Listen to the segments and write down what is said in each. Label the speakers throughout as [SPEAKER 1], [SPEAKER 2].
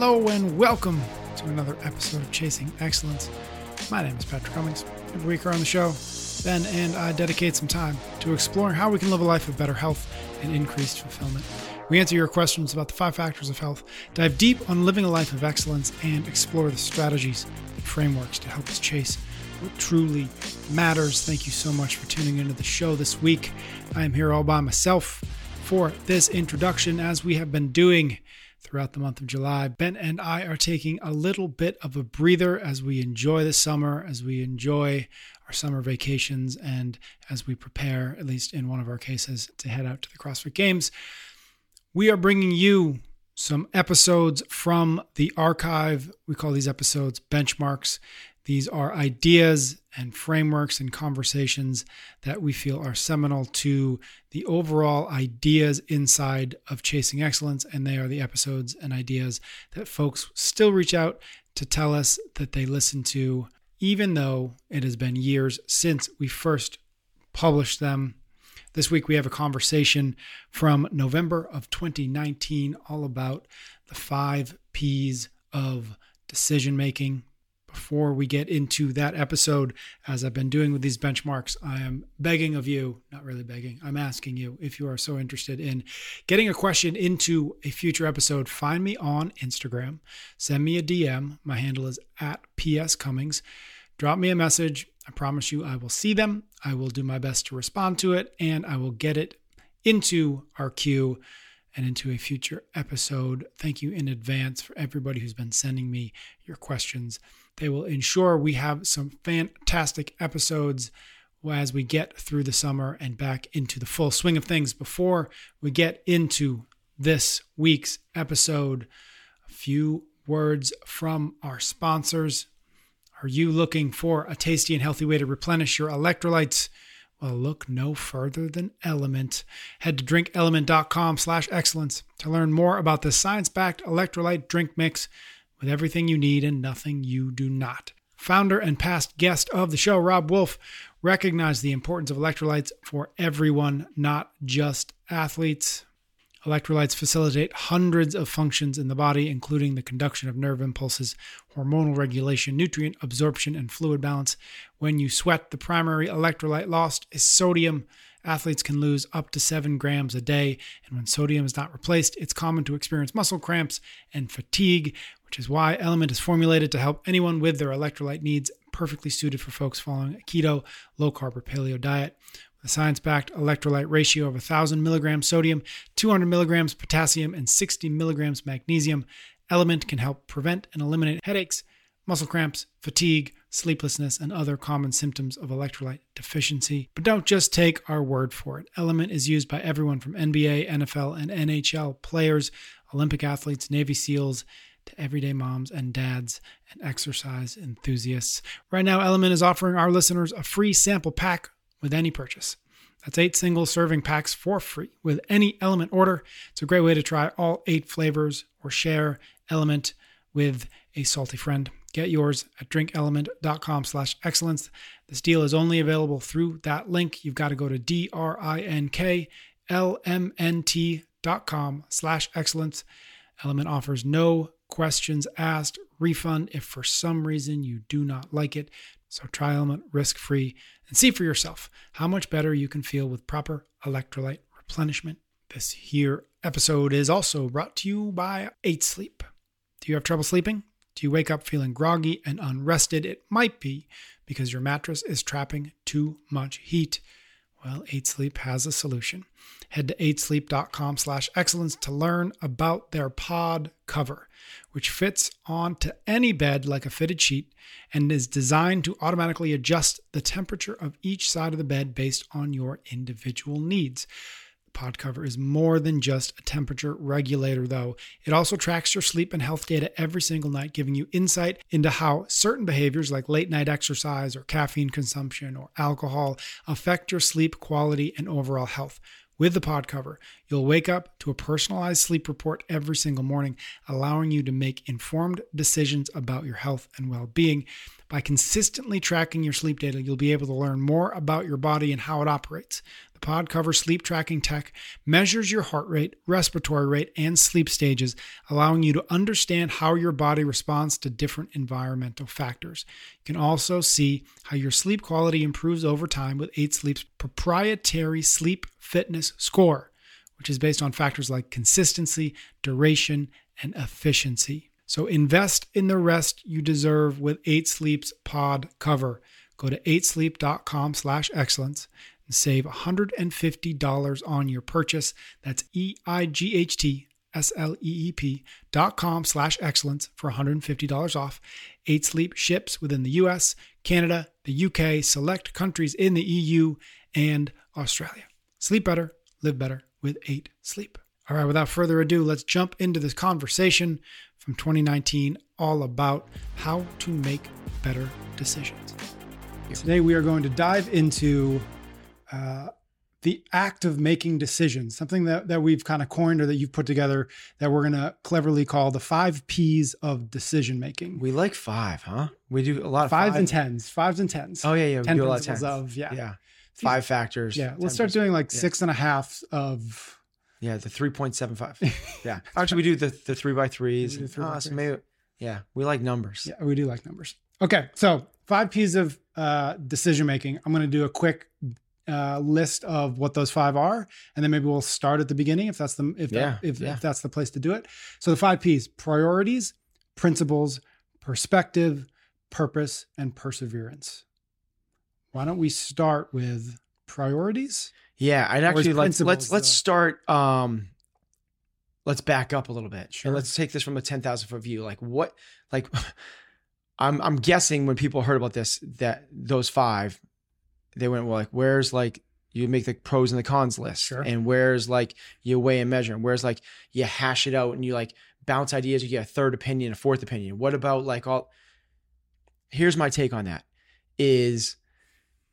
[SPEAKER 1] Hello and welcome to another episode of Chasing Excellence. My name is Patrick Cummings. Every week on the show, Ben and I dedicate some time to exploring how we can live a life of better health and increased fulfillment. We answer your questions about the five factors of health, dive deep on living a life of excellence, and explore the strategies and frameworks to help us chase what truly matters. Thank you so much for tuning into the show this week. I am here all by myself for this introduction, as we have been doing throughout the month of July. Ben and I are taking a little bit of a breather as we enjoy the summer, as we enjoy our summer vacations, and as we prepare, at least in one of our cases, to head out to the CrossFit Games. We are bringing you some episodes from the archive. We call these episodes benchmarks. These are ideas and frameworks and conversations that we feel are seminal to the overall ideas inside of Chasing Excellence. And they are the episodes and ideas that folks still reach out to tell us that they listen to, even though it has been years since we first published them. This week, we have a conversation from November of 2019 all about the five P's of decision making before we get into that episode, as I've been doing with these benchmarks, I am begging of you, not really begging, I'm asking you if you are so interested in getting a question into a future episode, find me on Instagram, send me a DM. My handle is at PS Cummings. Drop me a message. I promise you I will see them. I will do my best to respond to it, and I will get it into our queue and into a future episode. Thank you in advance for everybody who's been sending me your questions. They will ensure we have some fantastic episodes as we get through the summer and back into the full swing of things. Before we get into this week's episode, a few words from our sponsors. Are you looking for a tasty and healthy way to replenish your electrolytes? Well, look no further than LMNT. Head to drinklmnt.com slash excellence to learn more about the science-backed electrolyte drink mix with everything you need and nothing you do not. Founder and past guest of the show, Robb Wolf, recognized the importance of electrolytes for everyone, not just athletes. Electrolytes facilitate hundreds of functions in the body, including the conduction of nerve impulses, hormonal regulation, nutrient absorption, and fluid balance. When you sweat, the primary electrolyte lost is sodium. Athletes can lose up to seven grams a day, and when sodium is not replaced, it's common to experience muscle cramps and fatigue, which is why LMNT is formulated to help anyone with their electrolyte needs, perfectly suited for folks following a keto, low carb, or paleo diet. With a science backed electrolyte ratio of 1,000 milligrams sodium, 200 milligrams potassium, and 60 milligrams magnesium, LMNT can help prevent and eliminate headaches, muscle cramps, fatigue, sleeplessness, and other common symptoms of electrolyte deficiency. But don't just take our word for it. LMNT is used by everyone from NBA, NFL, and NHL players, Olympic athletes, Navy SEALs, to everyday moms and dads and exercise enthusiasts. Right now, LMNT is offering our listeners a free sample pack with any purchase. That's eight single serving packs for free with any LMNT order. It's a great way to try all eight flavors or share LMNT with a salty friend. Get yours at drinklmnt.com slash excellence. This deal is only available through that link. You've got to go to D-R-I-N-K-L-M-N-T.com slash excellence. LMNT offers no questions asked, refund if for some reason you do not like it. So try LMNT risk free and see for yourself how much better you can feel with proper electrolyte replenishment. This here episode is also brought to you by Eight Sleep. Do you have trouble sleeping? Do you wake up feeling groggy and unrested? It might be because your mattress is trapping too much heat. Well, Eight Sleep has a solution. Head to 8sleep.com slash excellence to learn about their pod cover, which fits onto any bed like a fitted sheet and is designed to automatically adjust the temperature of each side of the bed based on your individual needs. Pod Cover is more than just a temperature regulator, though. It also tracks your sleep and health data every single night, giving you insight into how certain behaviors like late night exercise or caffeine consumption or alcohol affect your sleep quality and overall health. With the pod cover, you'll wake up to a personalized sleep report every single morning, allowing you to make informed decisions about your health and well being. By consistently tracking your sleep data, you'll be able to learn more about your body and how it operates. The pod cover sleep tracking tech measures your heart rate, respiratory rate, and sleep stages, allowing you to understand how your body responds to different environmental factors. You can also see how your sleep quality improves over time with Eight Sleep's proprietary sleep fitness score, which is based on factors like consistency, duration, and efficiency. So invest in the rest you deserve with Eight Sleep's pod cover. Go to 8sleep.com slash excellence and save $150 on your purchase. That's E-I-G-H-T S-L-E-E-P dot com slash excellence for $150 off. Eight Sleep ships within the US, Canada, the UK, select countries in the EU, and Australia. Sleep better, live better with Eight Sleep. All right, without further ado, let's jump into this conversation from 2019 all about how to make better decisions. Today, we are going to dive into uh, the act of making decisions, something that, that we've kind of coined or that you've put together that we're going to cleverly call the five P's of decision making.
[SPEAKER 2] We like five, huh? We do a lot of
[SPEAKER 1] Fives
[SPEAKER 2] five.
[SPEAKER 1] and tens, fives and tens.
[SPEAKER 2] Oh yeah, yeah. We
[SPEAKER 1] Ten
[SPEAKER 2] do a lot of tens.
[SPEAKER 1] of, yeah.
[SPEAKER 2] yeah. Five factors.
[SPEAKER 1] Yeah,
[SPEAKER 2] 10
[SPEAKER 1] let's start doing like
[SPEAKER 2] Yeah.
[SPEAKER 1] six and a half of.
[SPEAKER 2] Yeah, the three point seven five. Yeah. Actually, we do the the three by threes.
[SPEAKER 1] We three by
[SPEAKER 2] Oh, so maybe, yeah, we like numbers.
[SPEAKER 1] Yeah, we do like numbers. Okay, so five P's of uh, decision making. I'm going to do a quick uh, list of what those five are, and then maybe we'll start at the beginning if that's the if
[SPEAKER 2] Yeah,
[SPEAKER 1] that, if,
[SPEAKER 2] yeah.
[SPEAKER 1] if that's the place to do it. So the five P's: priorities, principles, perspective, purpose, and perseverance. Why don't we start with priorities?
[SPEAKER 2] Yeah, I'd actually like let's let's start. Um, let's back up a little bit.
[SPEAKER 1] Sure.
[SPEAKER 2] And let's take this from a ten thousand foot view. Like what? Like, I'm I'm guessing when people heard about this that those five, they went well like where's like you make the pros and the cons list,
[SPEAKER 1] Sure.
[SPEAKER 2] and where's like you weigh and measure, and where's like you hash it out and you like bounce ideas, you get a third opinion, a fourth opinion. What about like all? Here's my take on that: is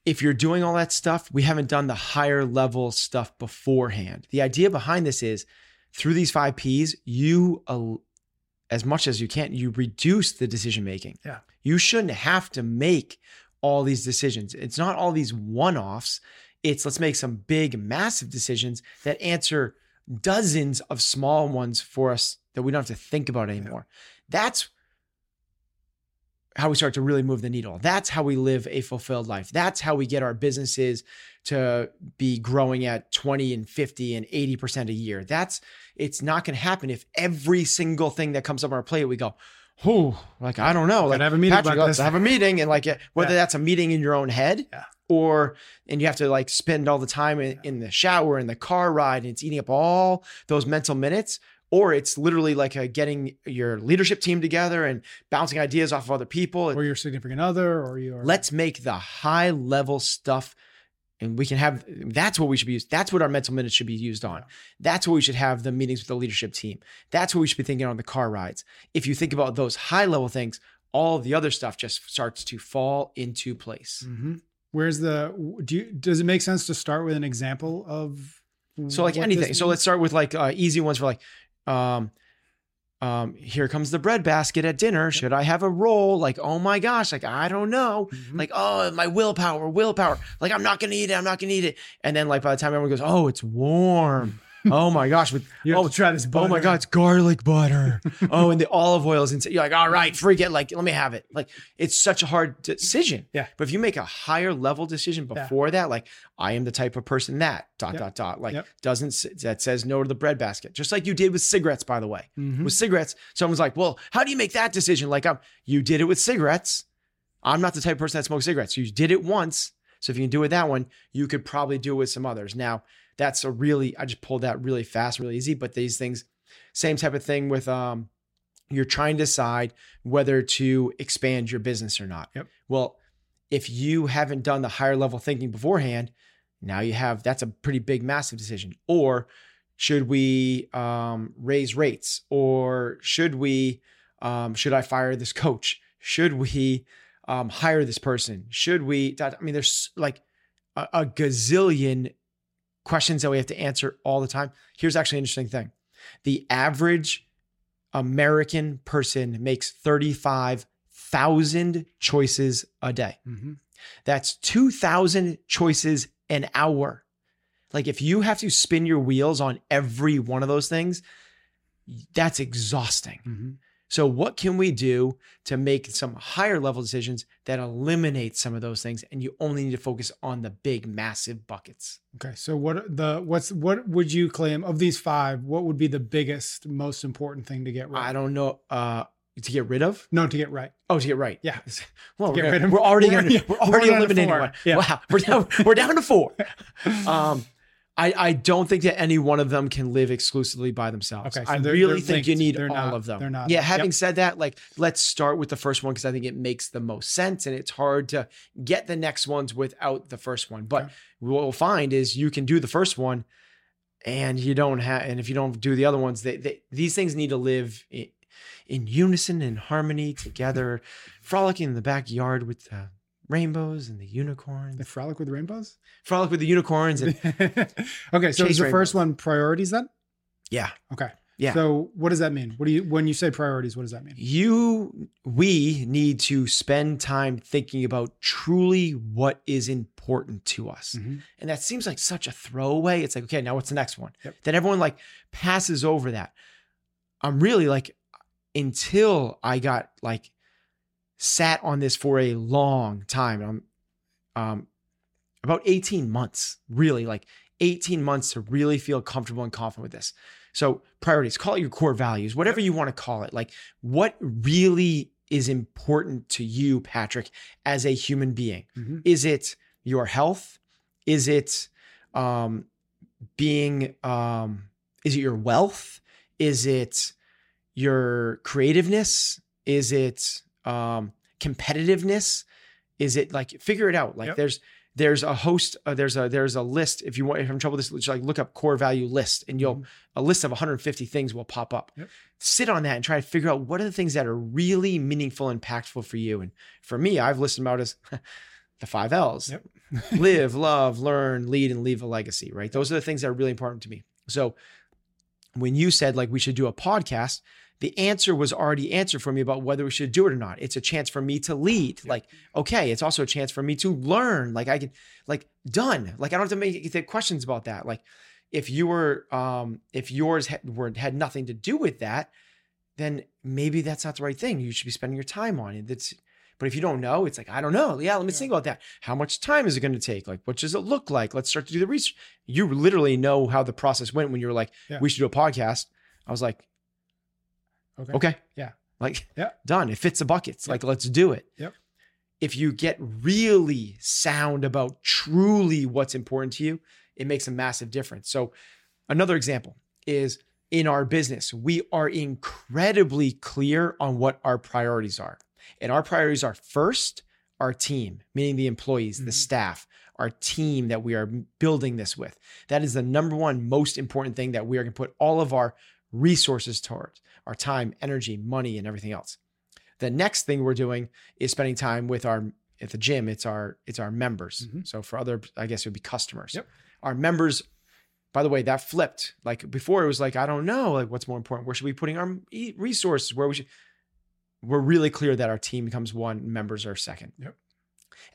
[SPEAKER 2] if you're doing all that stuff, we haven't done the higher level stuff beforehand. The idea behind this is through these five P's, you, as much as you can, you reduce the decision making.
[SPEAKER 1] Yeah.
[SPEAKER 2] You shouldn't have to make all these decisions. It's not all these one offs. It's let's make some big, massive decisions that answer dozens of small ones for us that we don't have to think about anymore. That's how we start to really move the needle. That's how we live a fulfilled life. That's how we get our businesses to be growing at 20 and 50 and 80% a year. That's it's not going to happen if every single thing that comes up on our plate we go, "Whew, like I don't know, like I
[SPEAKER 1] have a meeting
[SPEAKER 2] Patrick,
[SPEAKER 1] about this."
[SPEAKER 2] have a meeting and like whether
[SPEAKER 1] Yeah.
[SPEAKER 2] that's a meeting in your own head
[SPEAKER 1] Yeah.
[SPEAKER 2] or and you have to like spend all the time in, in the shower in the car ride and it's eating up all those mental minutes or it's literally like a getting your leadership team together and bouncing ideas off of other people
[SPEAKER 1] Or your significant other, or your
[SPEAKER 2] let's make the high level stuff and we can have that's what we should be used that's what our mental minutes should be used on that's what we should have the meetings with the leadership team that's what we should be thinking on the car rides if you think about those high level things all the other stuff just starts to fall into place
[SPEAKER 1] hmm Where's the? Do you? Does it make sense to start with an example of?
[SPEAKER 2] So like anything. So let's start with like uh, easy ones for like, um, um, here comes the bread basket at dinner. Should I have a roll? Like, oh my gosh, like I don't know.
[SPEAKER 1] Mhm.
[SPEAKER 2] Like, oh my willpower, willpower. Like I'm not gonna eat it. I'm not gonna eat it. And then like by the time everyone goes, oh, it's warm. oh my gosh, with
[SPEAKER 1] You have
[SPEAKER 2] oh,
[SPEAKER 1] try this. Butter.
[SPEAKER 2] oh my god, it's garlic butter. oh, and the olive oil is inside. You're like, all right, freak it. Like, let me have it. Like, it's such a hard decision.
[SPEAKER 1] Yeah.
[SPEAKER 2] But if you make a higher level decision
[SPEAKER 1] Yeah.
[SPEAKER 2] before that, like, I am the type of person that dot
[SPEAKER 1] Yep.
[SPEAKER 2] dot dot, like,
[SPEAKER 1] Yep.
[SPEAKER 2] doesn't that says no to the bread basket, just like you did with cigarettes, by the way.
[SPEAKER 1] Mhm.
[SPEAKER 2] With cigarettes, someone's like, well, how do you make that decision? Like, um, you did it with cigarettes. I'm not the type of person that smokes cigarettes. You did it once. So if you can do it with that one, you could probably do it with some others. Now, that's a really, I just pulled that really fast, really easy. But these things, same type of thing with um, you're trying to decide whether to expand your business or not.
[SPEAKER 1] Yep.
[SPEAKER 2] Well, if you haven't done the higher level thinking beforehand, Now you have that's a pretty big, massive decision. Or should we um, raise rates? Or should we um, should I fire this coach? Should we um, hire this person? Should we? I mean, there's like a, a gazillion questions that we have to answer all the time. Here's actually an interesting thing: the average American person makes 35,000 choices a day.
[SPEAKER 1] Mm-hmm.
[SPEAKER 2] That's 2,000 choices an hour. Like if you have to spin your wheels on every one of those things, that's exhausting.
[SPEAKER 1] Mm-hmm.
[SPEAKER 2] So, what can we do to make some higher level decisions that eliminate some of those things? And you only need to focus on the big, massive buckets.
[SPEAKER 1] Okay. So what the what's what would you claim of these five? What would be the biggest, most important thing to get right?
[SPEAKER 2] I don't know uh, to get rid of.
[SPEAKER 1] no, to get right.
[SPEAKER 2] Oh, to get right.
[SPEAKER 1] Yeah.
[SPEAKER 2] Well, we're,
[SPEAKER 1] rid of-
[SPEAKER 2] we're already
[SPEAKER 1] we're-
[SPEAKER 2] gonna,
[SPEAKER 1] yeah,
[SPEAKER 2] we're
[SPEAKER 1] we're
[SPEAKER 2] already eliminating one.
[SPEAKER 1] Yeah.
[SPEAKER 2] Wow, we're down we're down to four. Um, I I don't think that any one of them can live exclusively by themselves.
[SPEAKER 1] Okay, so
[SPEAKER 2] I really think you need
[SPEAKER 1] They're
[SPEAKER 2] all
[SPEAKER 1] not-
[SPEAKER 2] of them.
[SPEAKER 1] they're not.
[SPEAKER 2] Yeah. Having
[SPEAKER 1] Yep.
[SPEAKER 2] said that, like let's start with the first one because I think it makes the most sense, and it's hard to get the next ones without the first one. But
[SPEAKER 1] Okay.
[SPEAKER 2] what we'll find is you can do the first one, and you don't have, and if you don't do the other ones, they, they these things need to live. In, in unison and harmony together, frolicking in the backyard with the rainbows and the unicorns.
[SPEAKER 1] They frolic with rainbows.
[SPEAKER 2] Frolic with the unicorns and
[SPEAKER 1] okay. So is the first one priorities then?
[SPEAKER 2] yeah,
[SPEAKER 1] Okay.
[SPEAKER 2] Yeah.
[SPEAKER 1] So what does that mean? What do you when you say priorities? What does that mean?
[SPEAKER 2] you we need to spend time thinking about truly what is important to us.
[SPEAKER 1] Mhm.
[SPEAKER 2] And that seems like such a throwaway. It's like, okay, now what's the next one?
[SPEAKER 1] Yep.
[SPEAKER 2] Then everyone like passes over that. I'm really like, until I got like sat on this for a long time. I'm um about 18 months, really like 18 months to really feel comfortable and confident with this. So priorities, call it your core values, whatever you want to call it. Like what really is important to you, Patrick, as a human being?
[SPEAKER 1] Mhm.
[SPEAKER 2] Is it your health? Is it um, being? Um, is it your wealth? Is it your creativeness? Is it um, competitiveness? Is it like figure it out? Like
[SPEAKER 1] Yep.
[SPEAKER 2] there's there's a host uh, there's a there's a list if you want if in trouble with this just like look up core value list and you'll
[SPEAKER 1] Mhm.
[SPEAKER 2] a list of 150 things will pop up
[SPEAKER 1] Yep.
[SPEAKER 2] sit on that and try to figure out what are the things that are really meaningful and impactful for you and for me i've listed them out as the five l's
[SPEAKER 1] Yep.
[SPEAKER 2] live love learn lead and leave a legacy right those are the things that are really important to me so when you said like we should do a podcast the answer was already answered for me about whether we should do it or not. It's a chance for me to lead. Like okay it's also a chance for me to learn. Like i can like done. Like i don't have to make the questions about that. Like if you were um if yours had, were, had nothing to do with that then maybe that's not the right thing you should be spending your time on. It that's but if you don't know it's like i don't know. Yeah let me
[SPEAKER 1] Yeah.
[SPEAKER 2] think about that. How much time is it going to take? Like what does it look like? Let's start to do the research. You literally know how the process went when you were like
[SPEAKER 1] Yeah.
[SPEAKER 2] we should do a podcast. I was like
[SPEAKER 1] Okay.
[SPEAKER 2] okay
[SPEAKER 1] Yeah.
[SPEAKER 2] like
[SPEAKER 1] Yeah.
[SPEAKER 2] done it fits the buckets like let's do it
[SPEAKER 1] Yep.
[SPEAKER 2] if you get really sound about truly what's important to you it makes a massive difference so another example is in our business we are incredibly clear on what our priorities are and our priorities are first our team meaning the employees the
[SPEAKER 1] Mhm.
[SPEAKER 2] staff our team that we are building this with that is the number one most important thing that we are going to put all of our resources towards our time, energy, money, and everything else. The next thing we're doing is spending time with our at the gym. It's our it's our members.
[SPEAKER 1] Mhm.
[SPEAKER 2] So for other, I guess it would be customers.
[SPEAKER 1] Yep.
[SPEAKER 2] Our members. By the way, that flipped. Like before, it was like I don't know, like what's more important. Where should we be putting our resources? Where we should. We're really clear that our team becomes one. Members are second.
[SPEAKER 1] Yep.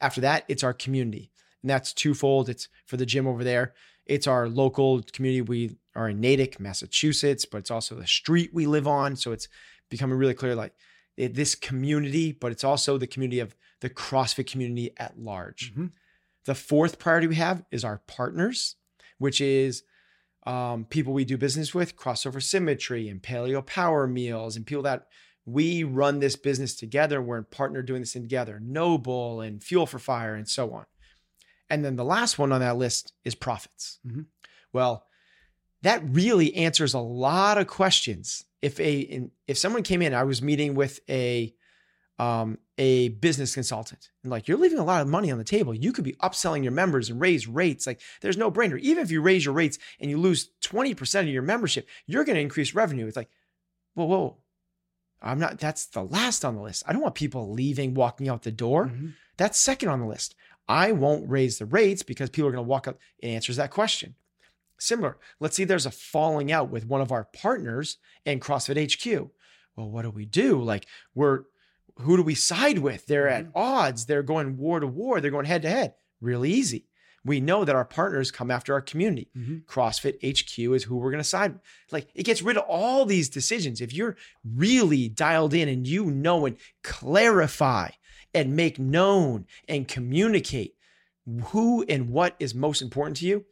[SPEAKER 2] After that, it's our community, and that's twofold. It's for the gym over there. It's our local community. We are in Natick, Massachusetts, but it's also the street we live on. So it's becoming really clear like it, this community, but it's also the community of the CrossFit community at large.
[SPEAKER 1] Mhm.
[SPEAKER 2] The fourth priority we have is our partners, which is um, people we do business with, Crossover Symmetry and Paleo Power Meals, and people that we run this business together. We're in partner doing this together, Noble and Fuel for Fire, and so on. And then the last one on that list is profits.
[SPEAKER 1] Mhm.
[SPEAKER 2] Well, that really answers a lot of questions. If a in, if someone came in, I was meeting with a um, a business consultant. And like you're leaving a lot of money on the table. You could be upselling your members and raise rates. Like there's no brainer. Even if you raise your rates and you lose 20% of your membership, you're going to increase revenue. It's like, whoa, whoa. I'm not, that's the last on the list. I don't want people leaving, walking out the door.
[SPEAKER 1] Mhm.
[SPEAKER 2] That's second on the list. I won't raise the rates because people are going to walk up. It answers that question. Similar. Let's see, there's a falling out with one of our partners and CrossFit HQ. Well, what do we do? Like, we're, who do we side with? They're at odds. They're going war to war. They're going head to head. Really easy. We know that our partners come after our community.
[SPEAKER 1] Mhm.
[SPEAKER 2] CrossFit HQ is who we're going to side. with. Like it gets rid of all these decisions. If you're really dialed in and you know and clarify and make known and communicate who and what is most important to you,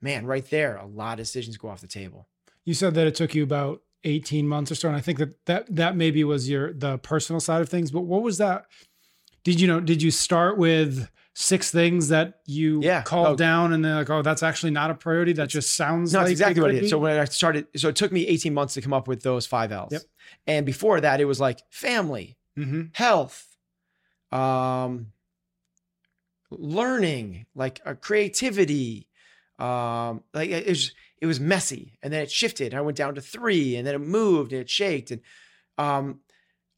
[SPEAKER 2] man, right there, a lot of decisions go off the table.
[SPEAKER 1] You said that it took you about 18 months or so. And I think that that, that maybe was your, the personal side of things, but what was that? Did you know, did you start with six things that you
[SPEAKER 2] Yeah.
[SPEAKER 1] called
[SPEAKER 2] Oh.
[SPEAKER 1] down and then like, oh, that's actually not a priority. That just sounds
[SPEAKER 2] No,
[SPEAKER 1] like
[SPEAKER 2] exactly what it is.
[SPEAKER 1] be?
[SPEAKER 2] So when I started, so it took me 18 months to come up with those five L's.
[SPEAKER 1] Yep.
[SPEAKER 2] And before that, it was like family,
[SPEAKER 1] Mhm.
[SPEAKER 2] health, um, learning, like uh, creativity. Um, like it was, it was messy, and then it shifted. I went down to three, and then it moved, and it shaked, and um,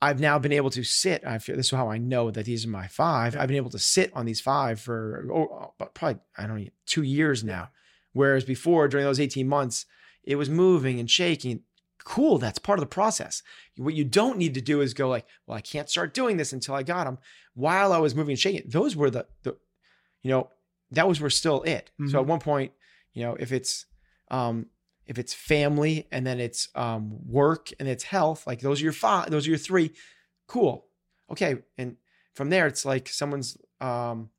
[SPEAKER 2] I've now been able to sit. I feel this is how I know that these are my five. I've been able to sit on these five for oh, oh, probably I don't know two years now. Whereas before, during those 18 months, it was moving and shaking. Cool, that's part of the process. What you don't need to do is go like, well, I can't start doing this until I got them. While I was moving and shaking, those were the the, you know, that was were still it. So at
[SPEAKER 1] Mhm.
[SPEAKER 2] one point, you know, if it's um if it's family and then it's um work and it's health, like those are your five, those are your three. Cool. Okay. And from there, it's like someone's um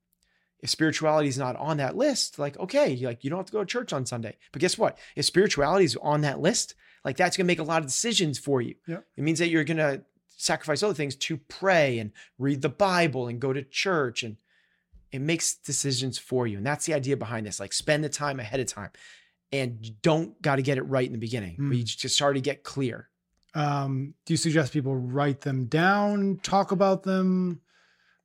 [SPEAKER 2] if spirituality is not on that list, like, okay, like you don't have to go to church on Sunday. But guess what? If spirituality is on that list, like that's gonna make a lot of decisions for you.
[SPEAKER 1] Yeah.
[SPEAKER 2] It means that you're gonna sacrifice other things to pray and read the Bible and go to church and it makes decisions for you. And that's the idea behind this. Like spend the time ahead of time. And you don't got to get it right in the beginning, but
[SPEAKER 1] Mm.
[SPEAKER 2] you just start to get clear.
[SPEAKER 1] Um, do you suggest people write them down, talk about them?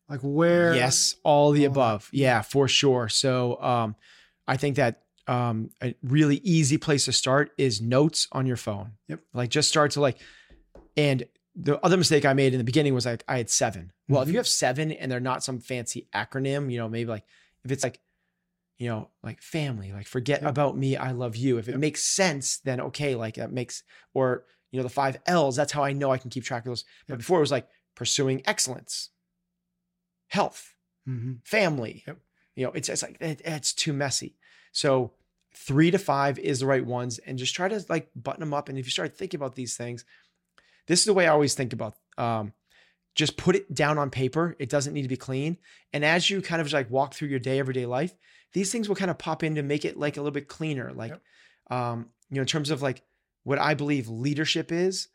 [SPEAKER 1] Like where?
[SPEAKER 2] Yes, all the
[SPEAKER 1] all that.
[SPEAKER 2] above. Yeah, for sure. So um, I think that um, a really easy place to start is notes on your phone.
[SPEAKER 1] Yep.
[SPEAKER 2] Like just start to like, and the other mistake I made in the beginning was like I had seven. Well, if
[SPEAKER 1] Mhm.
[SPEAKER 2] you have seven and they're not some fancy acronym, you know, maybe like if it's like, you know, like family, like forget
[SPEAKER 1] Yep.
[SPEAKER 2] about me, I love you. If it
[SPEAKER 1] Yep.
[SPEAKER 2] makes sense, then okay, like that makes, or, you know, the five L's, that's how I know I can keep track of those. But before it was like pursuing excellence, health,
[SPEAKER 1] Mhm.
[SPEAKER 2] family.
[SPEAKER 1] Yep.
[SPEAKER 2] You know, it's it's like it, it's too messy. So three to five is the right ones, and just try to like button them up. And if you start thinking about these things, this is the way I always think about. Um, just put it down on paper. It doesn't need to be clean. And as you kind of like walk through your day, everyday life, these things will kind of pop in to make it like a little bit cleaner. Like,
[SPEAKER 1] Yep.
[SPEAKER 2] um, you know, in terms of like what I believe leadership is,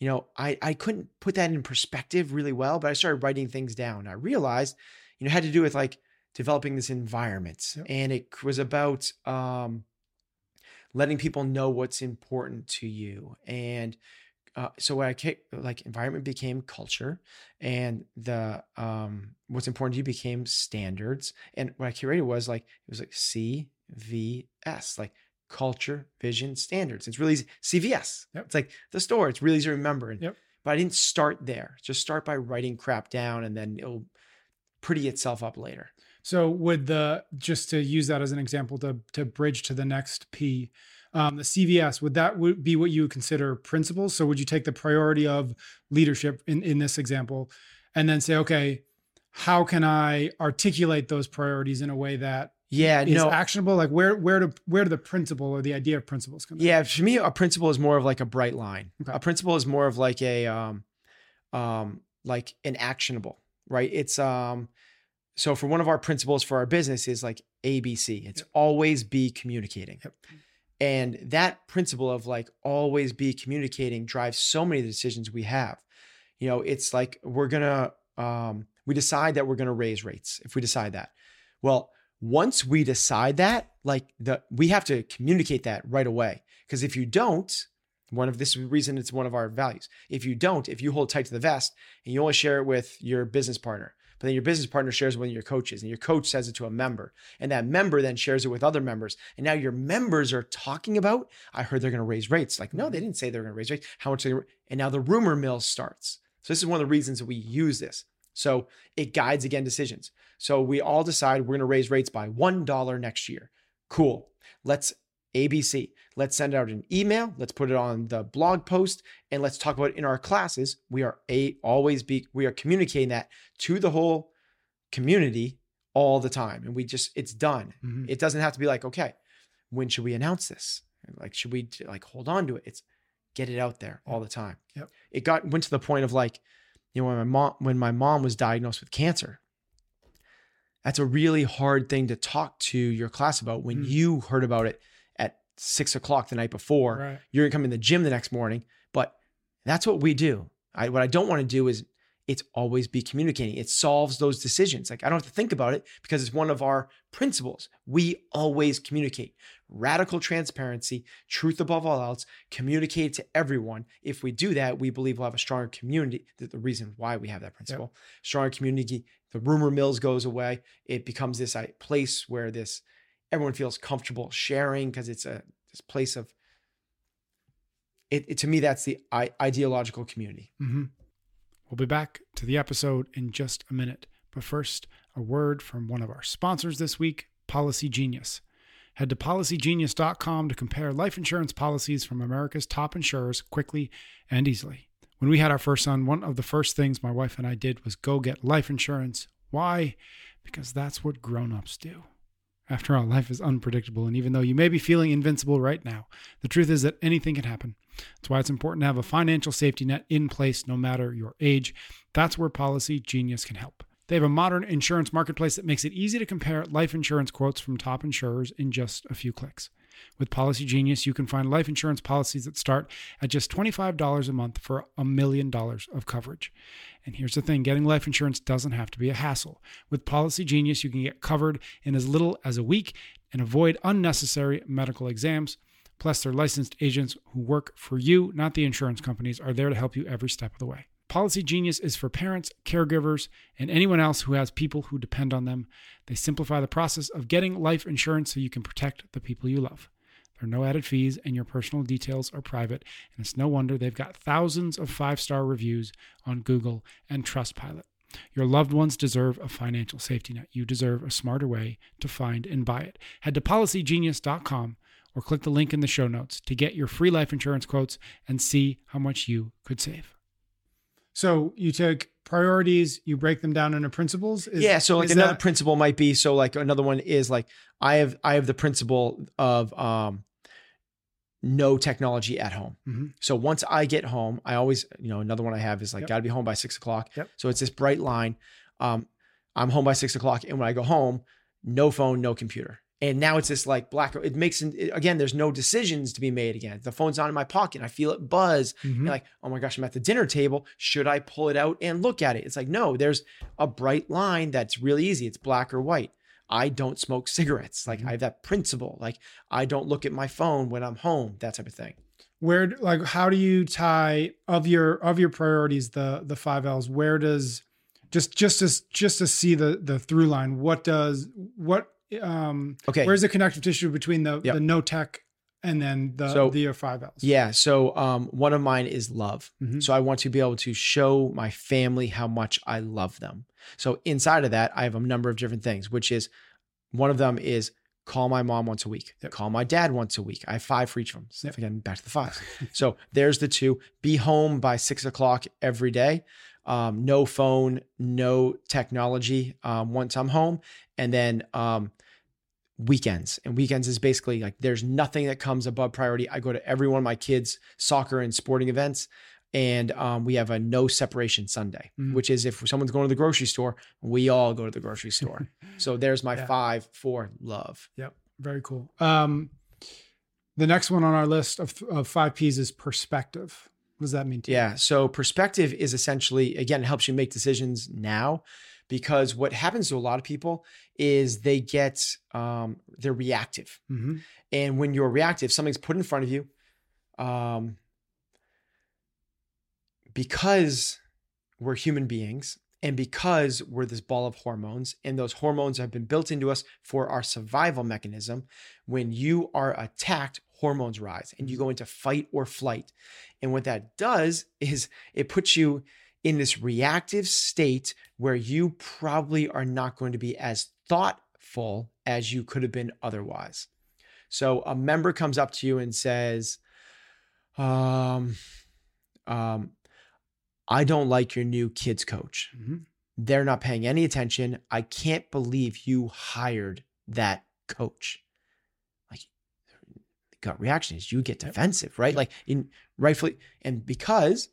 [SPEAKER 2] you know, I, I couldn't put that in perspective really well, but I started writing things down. I realized, you know, had to do with like developing this environment.
[SPEAKER 1] Yep.
[SPEAKER 2] And it was about um, letting people know what's important to you. And uh, so what I ca- like environment became culture and the um, what's important to you became standards. And what I curated was like, it was like CVS, like culture, vision, standards. It's really easy. CVS.
[SPEAKER 1] Yep.
[SPEAKER 2] It's like the store. It's really easy to remember. And,
[SPEAKER 1] Yep.
[SPEAKER 2] But I didn't start there. Just start by writing crap down and then it'll pretty itself up later.
[SPEAKER 1] So would the just to use that as an example to to bridge to the next P, um, the CVS would that would be what you would consider principles? So would you take the priority of leadership in in this example, and then say, okay, how can I articulate those priorities in a way that
[SPEAKER 2] Yeah,
[SPEAKER 1] is
[SPEAKER 2] no.
[SPEAKER 1] actionable? Like where where do where do the principle or the idea of principles come?
[SPEAKER 2] Yeah, for me, a principle is more of like a bright line.
[SPEAKER 1] Okay.
[SPEAKER 2] A principle is more of like a um, um, like an actionable, right? It's um, so for one of our principles for our business is like ABC. It's
[SPEAKER 1] Yep.
[SPEAKER 2] always be communicating.
[SPEAKER 1] Yep.
[SPEAKER 2] And that principle of like always be communicating drives so many of the decisions we have. You know, it's like we're gonna um, we decide that we're gonna raise rates if we decide that. Well, once we decide that, like the we have to communicate that right away. Because if you don't, One of this reason it's one of our values. If you don't, if you hold tight to the vest and you only share it with your business partner, but then your business partner shares it with your coaches, and your coach says it to a member, and that member then shares it with other members, and now your members are talking about, I heard they're going to raise rates. Like, no, they didn't say they're going to raise rates. How much? Are they, and now the rumor mill starts. So this is one of the reasons that we use this. So it guides again decisions. So we all decide we're going to raise rates by $1 next year. Cool. Let's ABC. Let's send out an email. Let's put it on the blog post and let's talk about it in our classes. We are a always be we are communicating that to the whole community all the time. And we just it's done.
[SPEAKER 1] Mhm.
[SPEAKER 2] It doesn't have to be like, okay, when should we announce this? Like, should we like hold on to it? It's get it out there all the time.
[SPEAKER 1] Yep.
[SPEAKER 2] It got went to the point of like, you know, when my mom when my mom was diagnosed with cancer, that's a really hard thing to talk to your class about when
[SPEAKER 1] Mm.
[SPEAKER 2] you heard about it six o'clock the night before.
[SPEAKER 1] Right.
[SPEAKER 2] You're gonna come in the gym the next morning, but that's what we do. I, what I don't want to do is it's always be communicating. It solves those decisions. Like I don't have to think about it because it's one of our principles. We always communicate. Radical transparency, truth above all else, communicate to everyone. If we do that, we believe we'll have a stronger community. The, the reason why we have that principle, stronger community. The rumor mills goes away. It becomes this place where this everyone feels comfortable sharing because it's a this place of it, it- to me that's the ideological community
[SPEAKER 1] hmm We'll be back to the episode in just a minute. But first, a word from one of our sponsors this week, Policygenius. Head to policygenius.com to compare life insurance policies from America's top insurers quickly and easily. When we had our first son, one of the first things my wife and I did was go get life insurance. Why? Because that's what grown-ups do. After all, life is unpredictable, and even though you may be feeling invincible right now, the truth is that anything can happen. That's why it's important to have a financial safety net in place no matter your age. That's where Policygenius can help. They have a modern insurance marketplace that makes it easy to compare life insurance quotes from top insurers in just a few clicks. With Policygenius, you can find life insurance policies that start at just $25 a month for a million dollars of coverage. And here's the thing getting life insurance doesn't have to be a hassle. With Policygenius, you can get covered in as little as a week and avoid unnecessary medical exams. Plus, their licensed agents who work for you, not the insurance companies, are there to help you every step of the way. Policygenius is for parents, caregivers, and anyone else who has people who depend on them. They simplify the process of getting life insurance so you can protect the people you love. There are no added fees, and your personal details are private. And it's no wonder they've got thousands of five star reviews on Google and Trustpilot. Your loved ones deserve a financial safety net. You deserve a smarter way to find and buy it. Head to policygenius.com or click the link in the show notes to get your free life insurance quotes and see how much you could save. So you take priorities, you break them down into principles. Is-
[SPEAKER 2] yeah so like another
[SPEAKER 1] that-
[SPEAKER 2] principle might be so like another one is like i have i have the principle of um no technology at home
[SPEAKER 1] Mhm.
[SPEAKER 2] so once i get home i always you know another one i have is like
[SPEAKER 1] Yep.
[SPEAKER 2] gotta be home by six o'clock
[SPEAKER 1] Yep.
[SPEAKER 2] so it's this bright line um i'm home by six o'clock and when i go home no phone no computer and now it's this like black it makes it, again there's no decisions to be made again the phone's not in my pocket i feel it buzz
[SPEAKER 1] Mhm.
[SPEAKER 2] you're like, oh my gosh, I'm at the dinner table. Should I pull it out and look at it? It's like, no, there's a bright line that's really easy. It's black or white. I don't smoke cigarettes. Like
[SPEAKER 1] Mhm.
[SPEAKER 2] I have that principle. Like I don't look at my phone when I'm home, that type of thing.
[SPEAKER 1] where like how do you tie of your of your priorities the the five L's where does just just to just to see the the through line what does what um
[SPEAKER 2] Okay.
[SPEAKER 1] where's the connective tissue between the
[SPEAKER 2] Yep.
[SPEAKER 1] the no tech and then the
[SPEAKER 2] So-
[SPEAKER 1] the five L's
[SPEAKER 2] yeah. So um, one of mine is love.
[SPEAKER 1] Mhm.
[SPEAKER 2] So I want to be able to show my family how much I love them. So inside of that, I have a number of different things, which is one of them is call my mom once a week,
[SPEAKER 1] Yep.
[SPEAKER 2] call my dad once a week. I have five for each of them. So
[SPEAKER 1] Yep.
[SPEAKER 2] again, back to the five. so there's the two. Be home by six o'clock every day. Um, no phone, no technology um, once I'm home, and then um, weekends. And weekends is basically like there's nothing that comes above priority. I go to every one of my kids' soccer and sporting events, and um, we have a no separation Sunday,
[SPEAKER 1] Mhm.
[SPEAKER 2] which is if someone's going to the grocery store, we all go to the grocery store. so there's my
[SPEAKER 1] Yeah.
[SPEAKER 2] five for love.
[SPEAKER 1] Yep. Very cool. Um, the next one on our list of, of five P's is perspective. What does that mean to you?
[SPEAKER 2] Yeah. So perspective is essentially, again, it helps you make decisions now because what happens to a lot of people is they get, um, they're reactive.
[SPEAKER 1] Mhm.
[SPEAKER 2] And when you're reactive, something's put in front of you. Um, because we're human beings and because we're this ball of hormones and those hormones have been built into us for our survival mechanism, when you are attacked, hormones rise and you go into fight or flight. And what that does is it puts you in this reactive state where you probably are not going to be as thoughtful as you could have been otherwise. So a member comes up to you and says, um, um, I don't like your new kids coach.
[SPEAKER 1] Mm-hmm.
[SPEAKER 2] They're not paying any attention. I can't believe you hired that coach. Gut reaction is you get defensive, right?
[SPEAKER 1] Yep.
[SPEAKER 2] Like in rightfully, and because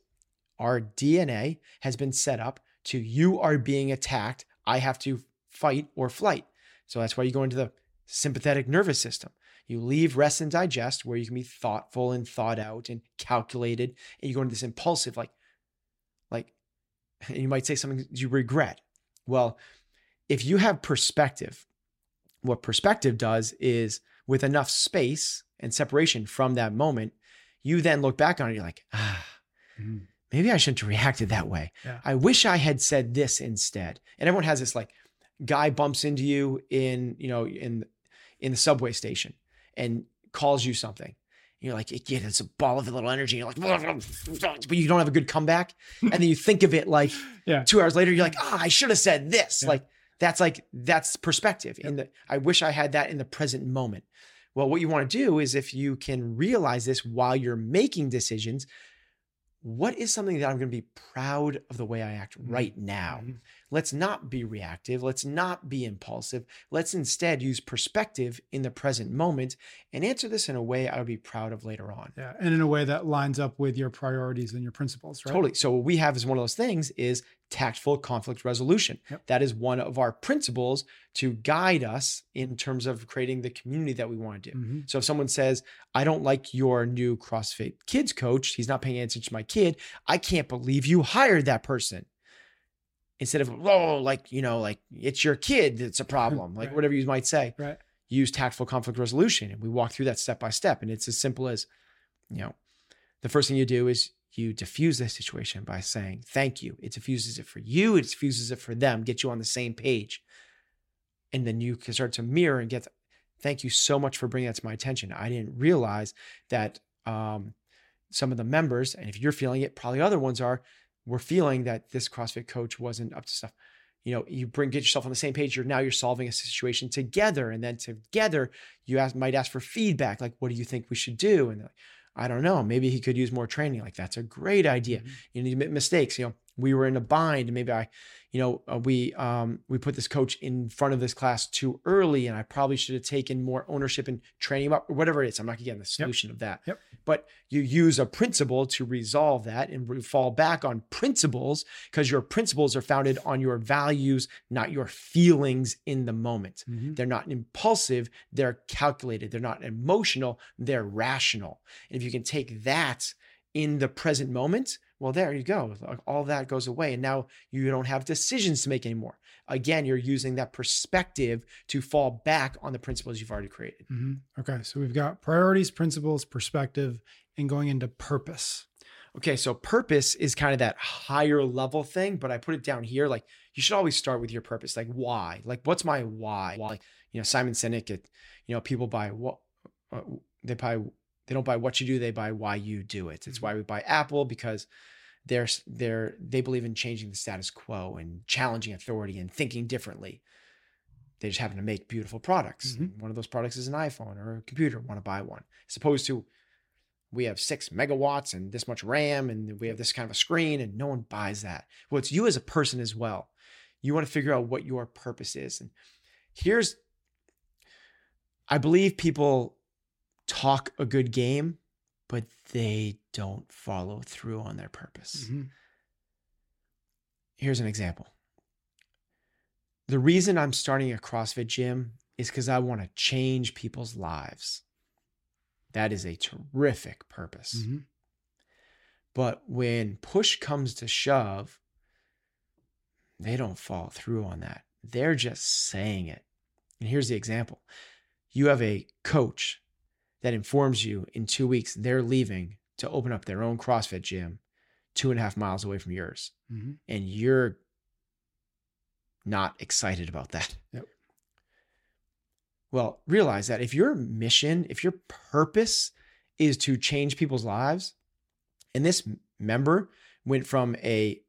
[SPEAKER 2] our DNA has been set up to you are being attacked, I have to fight or flight. So that's why you go into the sympathetic nervous system. You leave rest and digest where you can be thoughtful and thought out and calculated, and you go into this impulsive, like, like and you might say something you regret. Well, if you have perspective, what perspective does is with enough space and separation from that moment, you then look back on it, you're like, ah,
[SPEAKER 1] Mhm.
[SPEAKER 2] maybe I shouldn't have reacted that way.
[SPEAKER 1] Yeah.
[SPEAKER 2] I wish I had said this instead. And everyone has this like guy bumps into you in, you know, in in the subway station and calls you something. You're like, yeah, it's a ball of little energy. You're like, but you don't have a good comeback. And then you think of it like
[SPEAKER 1] Yeah.
[SPEAKER 2] two hours later, you're like, ah, I should have said this.
[SPEAKER 1] Yeah.
[SPEAKER 2] Like that's like that's perspective. In the I wish I had that in the present moment. Well, what you want to do is if you can realize this while you're making decisions, what is something that I'm going to be proud of the way I act
[SPEAKER 1] Mhm.
[SPEAKER 2] right now?
[SPEAKER 1] Mhm.
[SPEAKER 2] Let's not be reactive. Let's not be impulsive. Let's instead use perspective in the present moment and answer this in a way I would be proud of later on.
[SPEAKER 1] Yeah. And in a way that lines up with your priorities and your principles, right?
[SPEAKER 2] Totally. So what we have as one of those things is tactful conflict resolution.
[SPEAKER 1] Yep.
[SPEAKER 2] That is one of our principles to guide us in terms of creating the community that we want to do.
[SPEAKER 1] Mhm.
[SPEAKER 2] So if someone says, I don't like your new CrossFit kids coach, he's not paying attention to my kid, I can't believe you hired that person. Instead of, oh, like, you know, like it's your kid that's a problem, like
[SPEAKER 1] Right.
[SPEAKER 2] whatever you might say,
[SPEAKER 1] Right.
[SPEAKER 2] use tactful conflict resolution. And we walk through that step by step. And it's as simple as, you know, the first thing you do is you diffuse the situation by saying thank you. It diffuses it for you, it diffuses it for them, get you on the same page. And then you can start to mirror and get, thank you so much for bringing that to my attention. I didn't realize that um, some of the members, and if you're feeling it, probably other ones are, were feeling that this CrossFit coach wasn't up to stuff. You know, you bring get yourself on the same page. You're now you're solving a situation together, and then together you ask, might ask for feedback, like, "What do you think we should do?" And like, I don't know. Maybe he could use more training. Like that's a great idea.
[SPEAKER 1] Mhm.
[SPEAKER 2] You need to make mistakes. You know, we were in a bind. Maybe I, you know, uh, we um we put this coach in front of this class too early, and I probably should have taken more ownership and training him up, or whatever it is. I'm not getting the solution of that.
[SPEAKER 1] Yep.
[SPEAKER 2] But you use a principle to resolve that and fall back on principles because your principles are founded on your values, not your feelings in the moment.
[SPEAKER 1] Mhm.
[SPEAKER 2] They're not impulsive, they're calculated. They're not emotional, they're rational. And if you can take that in the present moment, well, there you go. All that goes away. And now you don't have decisions to make anymore. Again, you're using that perspective to fall back on the principles you've already created.
[SPEAKER 1] Mhm. Okay. So we've got priorities, principles, perspective, and going into purpose.
[SPEAKER 2] Okay, so purpose is kind of that higher level thing, but I put it down here. Like you should always start with your purpose. Like why? Like what's my why? Why? You know, Simon Sinek. It, you know, people buy what uh, they buy. They don't buy what you do. They buy why you do it. It's why we buy Apple because they're they're they believe in changing the status quo and challenging authority and thinking differently. They just happen to make beautiful products.
[SPEAKER 1] Mhm.
[SPEAKER 2] One of those products is an iPhone or a computer. Want to buy one, as opposed to we have six megawatts and this much RAM and we have this kind of a screen and no one buys that. Well, it's you as a person as well. You want to figure out what your purpose is. And here's, I believe people talk a good game, but they don't follow through on their purpose.
[SPEAKER 1] Mhm.
[SPEAKER 2] Here's an example. The reason I'm starting a CrossFit gym is because I want to change people's lives. That is a terrific purpose.
[SPEAKER 1] Mhm.
[SPEAKER 2] But when push comes to shove, they don't follow through on that. They're just saying it. And here's the example you have a coach that informs you in two weeks they're leaving to open up their own CrossFit gym. two and a half miles away from yours
[SPEAKER 1] Mhm.
[SPEAKER 2] and you're not excited about that.
[SPEAKER 1] Yep.
[SPEAKER 2] Well, realize that if your mission, if your purpose is to change people's lives, and this member went from a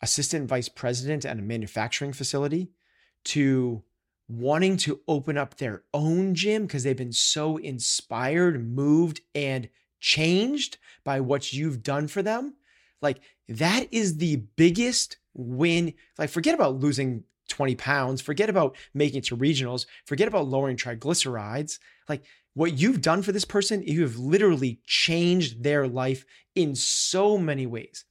[SPEAKER 2] assistant vice president at a manufacturing facility to wanting to open up their own gym because they've been so inspired, moved, and changed by what you've done for them. Like that is the biggest win. Like forget about losing 20 pounds, forget about making it to regionals, forget about lowering triglycerides. Like what you've done for this person, you have literally changed their life in so many ways.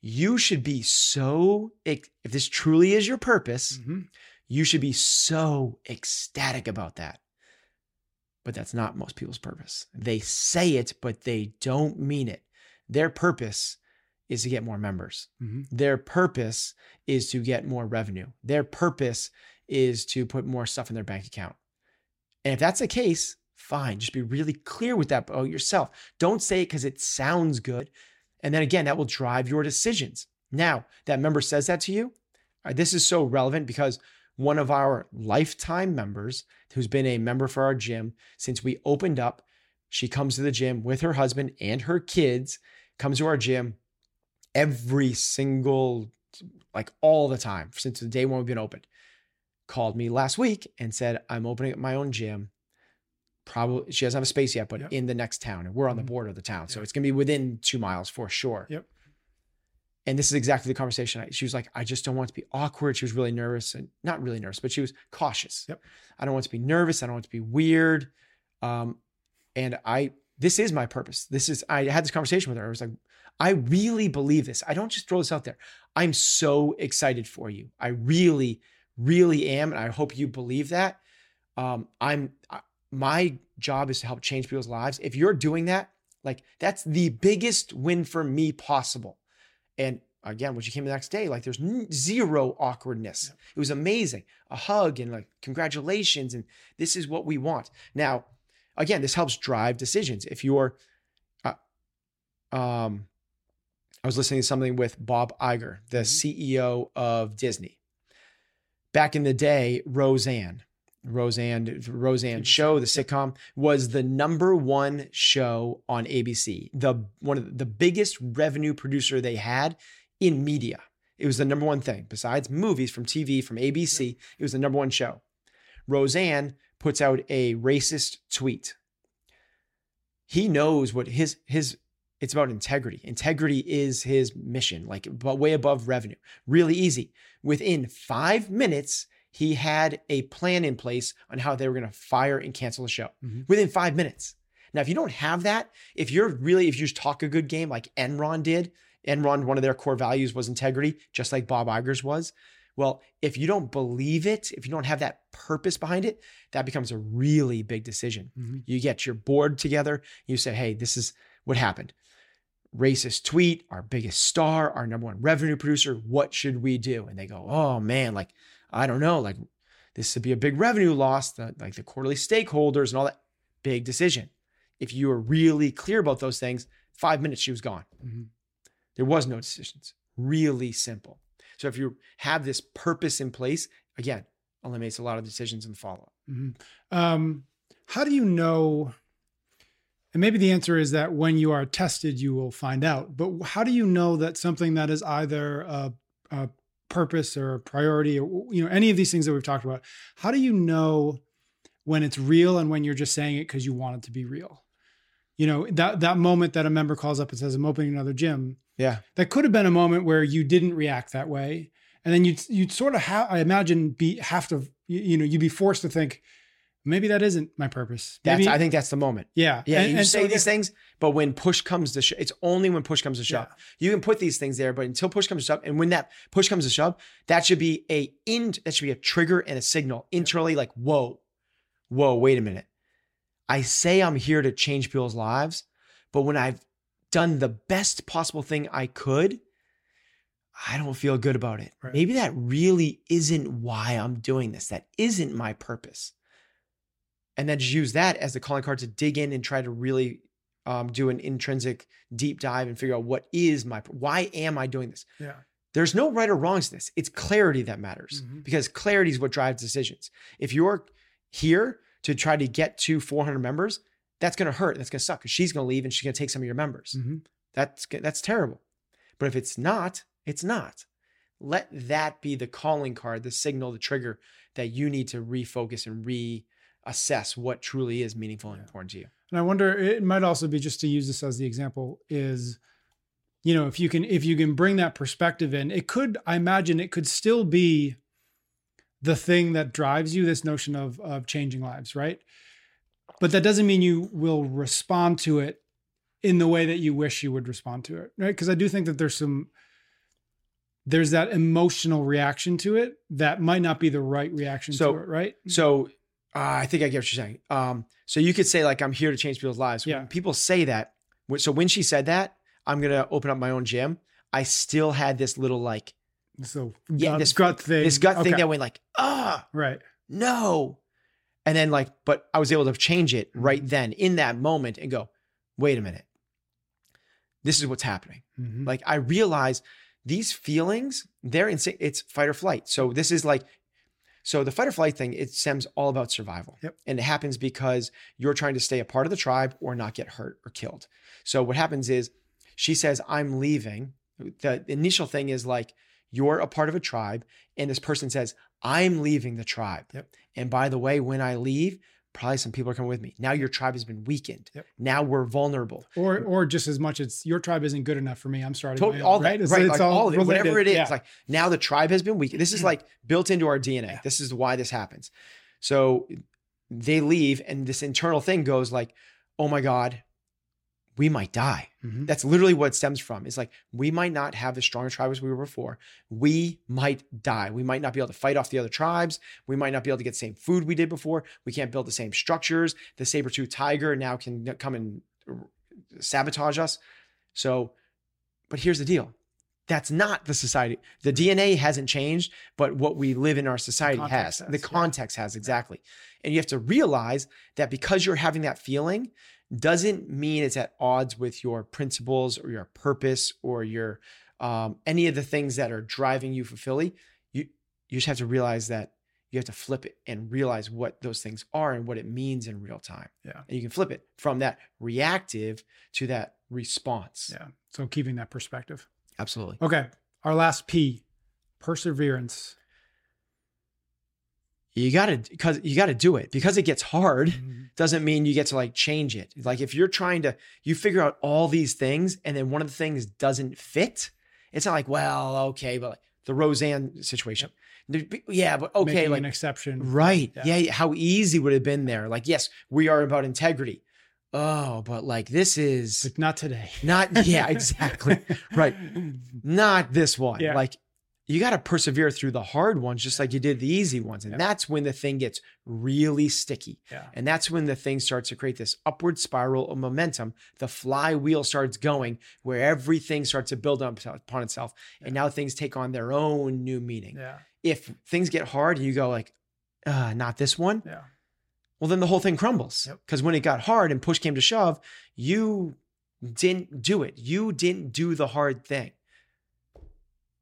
[SPEAKER 2] You should be so, if this truly is your purpose,
[SPEAKER 1] Mhm.
[SPEAKER 2] You should be so ecstatic about that. But that's not most people's purpose. They say it, but they don't mean it. Their purpose is to get more members.
[SPEAKER 1] Mhm.
[SPEAKER 2] Their purpose is to get more revenue. Their purpose is to put more stuff in their bank account. And if that's the case, fine. Just be really clear with that about yourself. Don't say it because it sounds good. And then again, that will drive your decisions. Now, that member says that to you. uh, This is so relevant because one of our lifetime members, who's been a member for our gym since we opened up, she comes to the gym with her husband and her kids, comes to our gym every single, like all the time since the day when we've been open. Called me last week and said, I'm opening up my own gym. Probably she doesn't have a space yet, but
[SPEAKER 1] Yep.
[SPEAKER 2] in the next town. And we're on the
[SPEAKER 1] Mhm.
[SPEAKER 2] border of the town. So it's gonna be within two miles for sure.
[SPEAKER 1] Yep.
[SPEAKER 2] And this is exactly the conversation. I, she was like, I just don't want to be awkward. She was really nervous and not really nervous, but she was cautious.
[SPEAKER 1] Yep.
[SPEAKER 2] I don't want to be nervous. I don't want to be weird. Um, and I, this is my purpose. This is, I had this conversation with her. I was like, I really believe this. I don't just throw this out there. I'm so excited for you. I really, really am. And I hope you believe that. Um, I'm, I, my job is to help change people's lives. If you're doing that, like that's the biggest win for me possible. And again, when she came the next day, like there's zero awkwardness. It was amazing. A hug and like, congratulations. And this is what we want. Now, again, this helps drive decisions. If you're, uh, um, I was listening to something with Bob Iger, the CEO of Disney. Back in the day, Roseanne, Roseanne, Roseanne show, the sitcom was the number one show on ABC. The one of the, biggest revenue producer they had in media. It was the number one thing besides movies from TV from ABC. It was the number one show. Roseanne puts out a racist tweet. He knows what his his it's about integrity. Integrity is his mission, like but way above revenue. Really easy. Within 5 minutes, he had a plan in place on how they were going to fire and cancel the show.
[SPEAKER 1] Mhm.
[SPEAKER 2] Within 5 minutes. Now, if you don't have that, if you're really if you just talk a good game like Enron did, Enron one of their core values was integrity, just like Bob Iger's was. Well, if you don't believe it, if you don't have that purpose behind it, that becomes a really big decision.
[SPEAKER 1] Mhm.
[SPEAKER 2] You get your board together, you say, hey, this is what happened. Racist tweet, our biggest star, our number one revenue producer. What should we do? And they go, oh man, like, I don't know, like this would be a big revenue loss, the, like the quarterly stakeholders and all that. Big decision. If you were really clear about those things, five minutes, she was gone.
[SPEAKER 1] Mhm.
[SPEAKER 2] There was no decisions. Really simple. So if you have this purpose in place, again, eliminates a lot of decisions in the follow up.
[SPEAKER 1] Mhm. Um, how do you know? And maybe the answer is that when you are tested, you will find out. But how do you know that something that is either a, a purpose or priority, or you know, any of these things that we've talked about? How do you know when it's real and when you're just saying it because you want it to be real? You know that that moment that a member calls up and says, "I'm opening another gym."
[SPEAKER 2] Yeah.
[SPEAKER 1] that could have been a moment where you didn't react that way and then you'd you'd sort of have i imagine be have to you, you know you'd be forced to think maybe that isn't my purpose
[SPEAKER 2] That's I think that's the moment.
[SPEAKER 1] yeah
[SPEAKER 2] Yeah,
[SPEAKER 1] and,
[SPEAKER 2] you
[SPEAKER 1] and
[SPEAKER 2] say
[SPEAKER 1] so
[SPEAKER 2] these things, but when push comes to shove, it's only when push comes to shove.
[SPEAKER 1] Yeah.
[SPEAKER 2] You can put these things there, but until push comes to shove, and when that push comes to shove, that should be a in that should be a trigger and a signal internally, like whoa, whoa, wait a minute. I say I'm here to change people's lives, but when I've done the best possible thing I could, I don't feel good about it.
[SPEAKER 1] Right.
[SPEAKER 2] Maybe that really isn't why I'm doing this. That isn't my purpose. And then just use that as the calling card to dig in and try to really um, do an intrinsic deep dive and figure out what is my why am I doing this?
[SPEAKER 1] Yeah.
[SPEAKER 2] There's no right or wrongs to this. It's clarity that matters
[SPEAKER 1] Mhm.
[SPEAKER 2] because clarity is what drives decisions. If you're here to try to get to 400 members, that's going to hurt. That's going to suck because she's going to leave and she's going to take some of your members.
[SPEAKER 1] Mhm.
[SPEAKER 2] That's that's terrible. But if it's not, it's not. Let that be the calling card, the signal, the trigger that you need to refocus and reassess what truly is meaningful and important to you.
[SPEAKER 1] And I wonder, it might also be just to use this as the example is, you know, if you can, if you can bring that perspective in, it could, I imagine it could still be the thing that drives you, this notion of, of changing lives, right? But that doesn't mean you will respond to it in the way that you wish you would respond to it, right? Because I do think that there's some, there's that emotional reaction to it that might not be the right reaction
[SPEAKER 2] So-
[SPEAKER 1] to it, right?
[SPEAKER 2] So uh, I think I get what you're saying. Um, so you could say like I'm here to change people's lives.
[SPEAKER 1] Yeah.
[SPEAKER 2] When people say that. So when she said that, I'm gonna open up my own gym. I still had this little like
[SPEAKER 1] So
[SPEAKER 2] Yeah,
[SPEAKER 1] gut,
[SPEAKER 2] this-
[SPEAKER 1] gut thing,
[SPEAKER 2] this gut thing
[SPEAKER 1] Okay.
[SPEAKER 2] that went like ah
[SPEAKER 1] right.
[SPEAKER 2] no, and then like but I was able to change it
[SPEAKER 1] Mm-hmm.
[SPEAKER 2] right then in that moment and go wait a minute. This is what's happening.
[SPEAKER 1] Mhm.
[SPEAKER 2] Like I realize these feelings, they're insane. It's fight or flight. So this is like, so the fight or flight thing, it stems all about survival.
[SPEAKER 1] Yep.
[SPEAKER 2] And it happens because you're trying to stay a part of the tribe or not get hurt or killed. So what happens is she says, I'm leaving. The initial thing is like, you're a part of a tribe. And this person says, I'm leaving the tribe.
[SPEAKER 1] Yep.
[SPEAKER 2] And by the way, when I leave, probably some people are coming with me. Now your tribe has been weakened.
[SPEAKER 1] Yep.
[SPEAKER 2] Now we're vulnerable.
[SPEAKER 1] or or just as much as your tribe isn't good enough for me. I'm starting
[SPEAKER 2] Totally,
[SPEAKER 1] own,
[SPEAKER 2] all that,
[SPEAKER 1] right? It's,
[SPEAKER 2] right?
[SPEAKER 1] it's
[SPEAKER 2] like
[SPEAKER 1] all,
[SPEAKER 2] all it, whatever it is.
[SPEAKER 1] Yeah.
[SPEAKER 2] Like now the tribe has been weak. This is mm. like built into our DNA.
[SPEAKER 1] Yeah.
[SPEAKER 2] This is why this happens. So they leave, and this internal thing goes like, "Oh my god, we might die."
[SPEAKER 1] Mhm.
[SPEAKER 2] That's literally what it stems from. It's like we might not have as strong a tribe as we were before. We might die. We might not be able to fight off the other tribes. We might not be able to get the same food we did before. We can't build the same structures. The saber-tooth tiger now can come and sabotage us. So, but here's the deal. That's not the society. The DNA hasn't changed, but what we live in our society
[SPEAKER 1] context
[SPEAKER 2] has.
[SPEAKER 1] has,
[SPEAKER 2] The
[SPEAKER 1] yeah.
[SPEAKER 2] context has exactly. And you have to realize that because you're having that feeling doesn't mean it's at odds with your principles or your purpose or your um, any of the things that are driving you fulfilling. You you just have to realize that you have to flip it and realize what those things are and what it means in real time.
[SPEAKER 1] Yeah.
[SPEAKER 2] And you can flip it from that reactive to that response.
[SPEAKER 1] Yeah. So keeping that perspective.
[SPEAKER 2] Absolutely.
[SPEAKER 1] Okay. Our last P, perseverance.
[SPEAKER 2] You got to because you got to do it because it gets hard
[SPEAKER 1] Mm-hmm.
[SPEAKER 2] doesn't mean you get to like change it. Like if you're trying to you figure out all these things and then one of the things doesn't fit, it's not like, well, okay, but like the Roseanne situation. Yeah, but okay,
[SPEAKER 1] Making
[SPEAKER 2] like
[SPEAKER 1] an exception.
[SPEAKER 2] Right.
[SPEAKER 1] Yeah.
[SPEAKER 2] Yeah. How easy would it have been there? Like, yes, we are about integrity. Oh, but like this is
[SPEAKER 1] But not today.
[SPEAKER 2] not, yeah, exactly. right. Not this one.
[SPEAKER 1] Yeah.
[SPEAKER 2] Like you got to persevere through the hard ones, just like you did the easy ones. And
[SPEAKER 1] Yeah.
[SPEAKER 2] that's when the thing gets really sticky.
[SPEAKER 1] Yeah.
[SPEAKER 2] And that's when the thing starts to create this upward spiral of momentum. The flywheel starts going where everything starts to build up upon itself. And now things take on their own new meaning.
[SPEAKER 1] Yeah.
[SPEAKER 2] If things get hard and you go like, uh, not this one,
[SPEAKER 1] Yeah.
[SPEAKER 2] well, then the whole thing crumbles.
[SPEAKER 1] Yep.
[SPEAKER 2] Because when it got hard and push came to shove, you didn't do it. You didn't do the hard thing.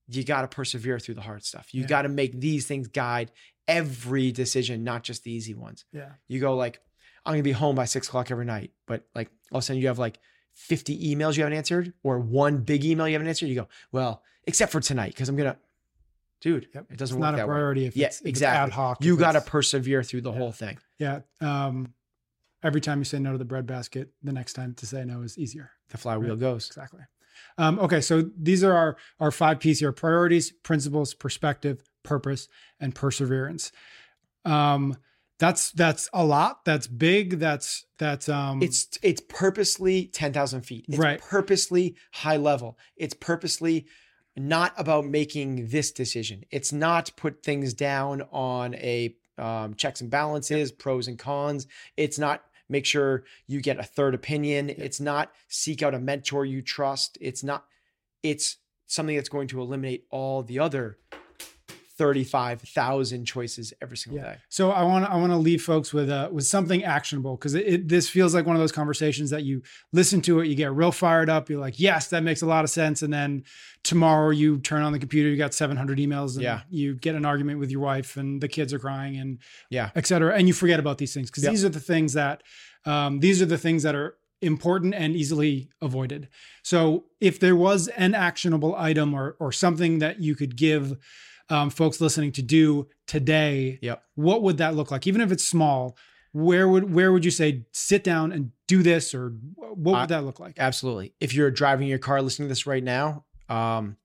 [SPEAKER 2] You got to persevere through the hard stuff. You
[SPEAKER 1] Yeah.
[SPEAKER 2] got to make these things guide every decision, not just the easy ones.
[SPEAKER 1] Yeah.
[SPEAKER 2] You go like, I'm gonna be home by six o'clock every night, but like all of a sudden you have like 50 emails you haven't answered or one big email you haven't answered. You go, well, except for tonight, because I'm gonna, dude,
[SPEAKER 1] Yep.
[SPEAKER 2] it doesn't
[SPEAKER 1] It's
[SPEAKER 2] work
[SPEAKER 1] not a
[SPEAKER 2] that way.
[SPEAKER 1] priority if
[SPEAKER 2] Yeah,
[SPEAKER 1] it's, if it's
[SPEAKER 2] exactly.
[SPEAKER 1] ad hoc.
[SPEAKER 2] You got to persevere through the
[SPEAKER 1] Yeah.
[SPEAKER 2] whole thing.
[SPEAKER 1] Yeah. Um, every time you say no to the bread basket, the next time to say no is easier.
[SPEAKER 2] The flywheel
[SPEAKER 1] Right.
[SPEAKER 2] goes.
[SPEAKER 1] Exactly. Um, okay, so these are our our five P's here: priorities, principles, perspective, purpose, and perseverance. Um, that's that's a lot. That's big. That's that's um.
[SPEAKER 2] It's it's purposely ten thousand feet. It's
[SPEAKER 1] Right.
[SPEAKER 2] purposely high level. It's purposely not about making this decision. It's not put things down on a um, checks and balances, pros and cons. It's not make sure you get a third opinion. It's not seek out a mentor you trust. It's not. It's something that's going to eliminate all the other 35,000 choices every single day.
[SPEAKER 1] So I want to I want to leave folks with uh with something actionable because it, it, this feels like one of those conversations that you listen to it, you get real fired up, you're like, yes, that makes a lot of sense, and then tomorrow you turn on the computer, you got 700 emails, and
[SPEAKER 2] Yeah.
[SPEAKER 1] you get an argument with your wife, and the kids are crying, and
[SPEAKER 2] Yeah.
[SPEAKER 1] et cetera, and you forget about these things because these are the things that um, these are the things that are important and easily avoided. So if there was an actionable item or or something that you could give um, folks listening to do today,
[SPEAKER 2] Yep.
[SPEAKER 1] what would that look like? Even if it's small, where would where would you say sit down and do this, or what would
[SPEAKER 2] I-
[SPEAKER 1] that look like?
[SPEAKER 2] Absolutely. If you're driving your car listening to this right now, um,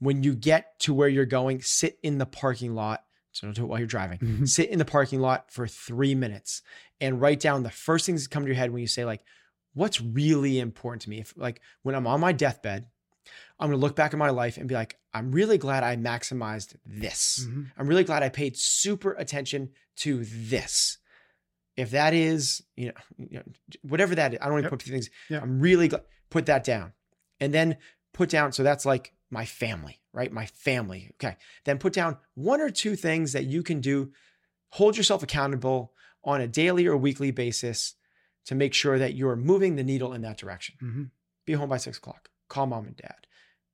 [SPEAKER 2] when you get to where you're going, sit in the parking lot. So don't do it while you're driving.
[SPEAKER 1] Mhm.
[SPEAKER 2] Sit in the parking lot for three minutes and write down the first things that come to your head when you say, like, what's really important to me? If like when I'm on my deathbed, I'm gonna look back at my life and be like, I'm really glad I maximized this.
[SPEAKER 1] Mhm.
[SPEAKER 2] I'm really glad I paid super attention to this. If that is, you know, you know whatever that is, I don't want to
[SPEAKER 1] Yep.
[SPEAKER 2] put things.
[SPEAKER 1] Yeah.
[SPEAKER 2] I'm really glad. Put that down, and then put down. So that's like my family, right? My family. Okay. Then put down one or two things that you can do. Hold yourself accountable on a daily or weekly basis to make sure that you're moving the needle in that direction
[SPEAKER 1] Mhm.
[SPEAKER 2] be home by six o'clock. Call mom and dad.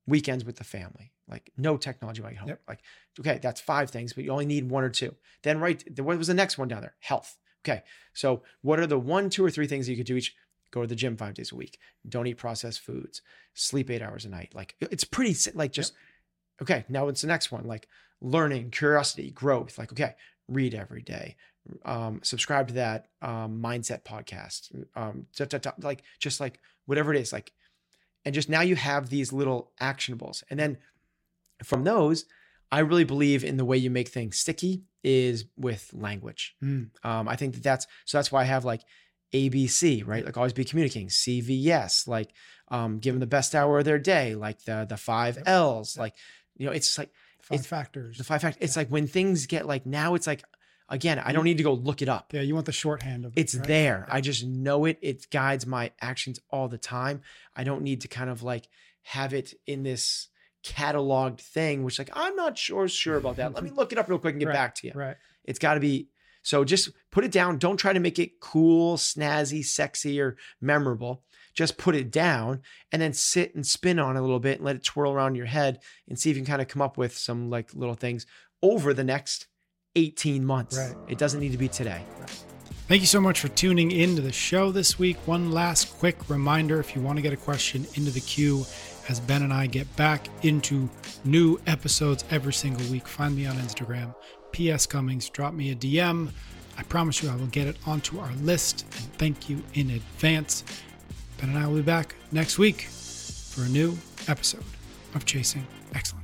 [SPEAKER 2] Weekends with the family. Like no technology you're home.
[SPEAKER 1] Yep.
[SPEAKER 2] Like okay, that's five things, but you only need one or two. Then right, What was the next one down there? Health. Okay. So what are the one, two, or three things you could do each? Go to the gym five days a week. Don't eat processed foods. Sleep eight hours a night. Like it's pretty. Like just okay. Now it's the next one. Like learning, curiosity, growth. Like okay, read every day. Um, subscribe to that um, mindset podcast. Um, da- da- da- like just like whatever it is. Like and just now you have these little actionables and then from those i really believe in the way you make things sticky is with language
[SPEAKER 1] Mm.
[SPEAKER 2] um, i think that that's so that's why i have like abc right like always be communicating cvs like um, give them the best hour of their day like the the five
[SPEAKER 1] Yep.
[SPEAKER 2] l's
[SPEAKER 1] Yep.
[SPEAKER 2] like you know it's like
[SPEAKER 1] Five
[SPEAKER 2] It's-
[SPEAKER 1] factors.
[SPEAKER 2] the five factors it's like when things get like now it's like again i don't need to go look it up
[SPEAKER 1] yeah, you want the shorthand of it,
[SPEAKER 2] it's
[SPEAKER 1] right?
[SPEAKER 2] there. I just know it. It guides my actions all the time. I don't need to kind of like have it in this cataloged thing, which like I'm not sure sure about that. Let me look it up real quick and get
[SPEAKER 1] Right,
[SPEAKER 2] back to you.
[SPEAKER 1] Right.
[SPEAKER 2] It's got to be so. Just put it down. Don't try to make it cool, snazzy, sexy, or memorable. Just put it down and then sit and spin on it a little bit and let it twirl around your head and see if you can kind of come up with some like little things over the next 18 months.
[SPEAKER 1] Right.
[SPEAKER 2] It doesn't need to be today.
[SPEAKER 1] Thank you so much for tuning in to the show this week. One last quick reminder if you want to get a question into the queue as Ben and I get back into new episodes every single week, find me on Instagram, PS Cummings, drop me a DM. I promise you I will get it onto our list and thank you in advance. Ben and I will be back next week for a new episode of Chasing Excellence.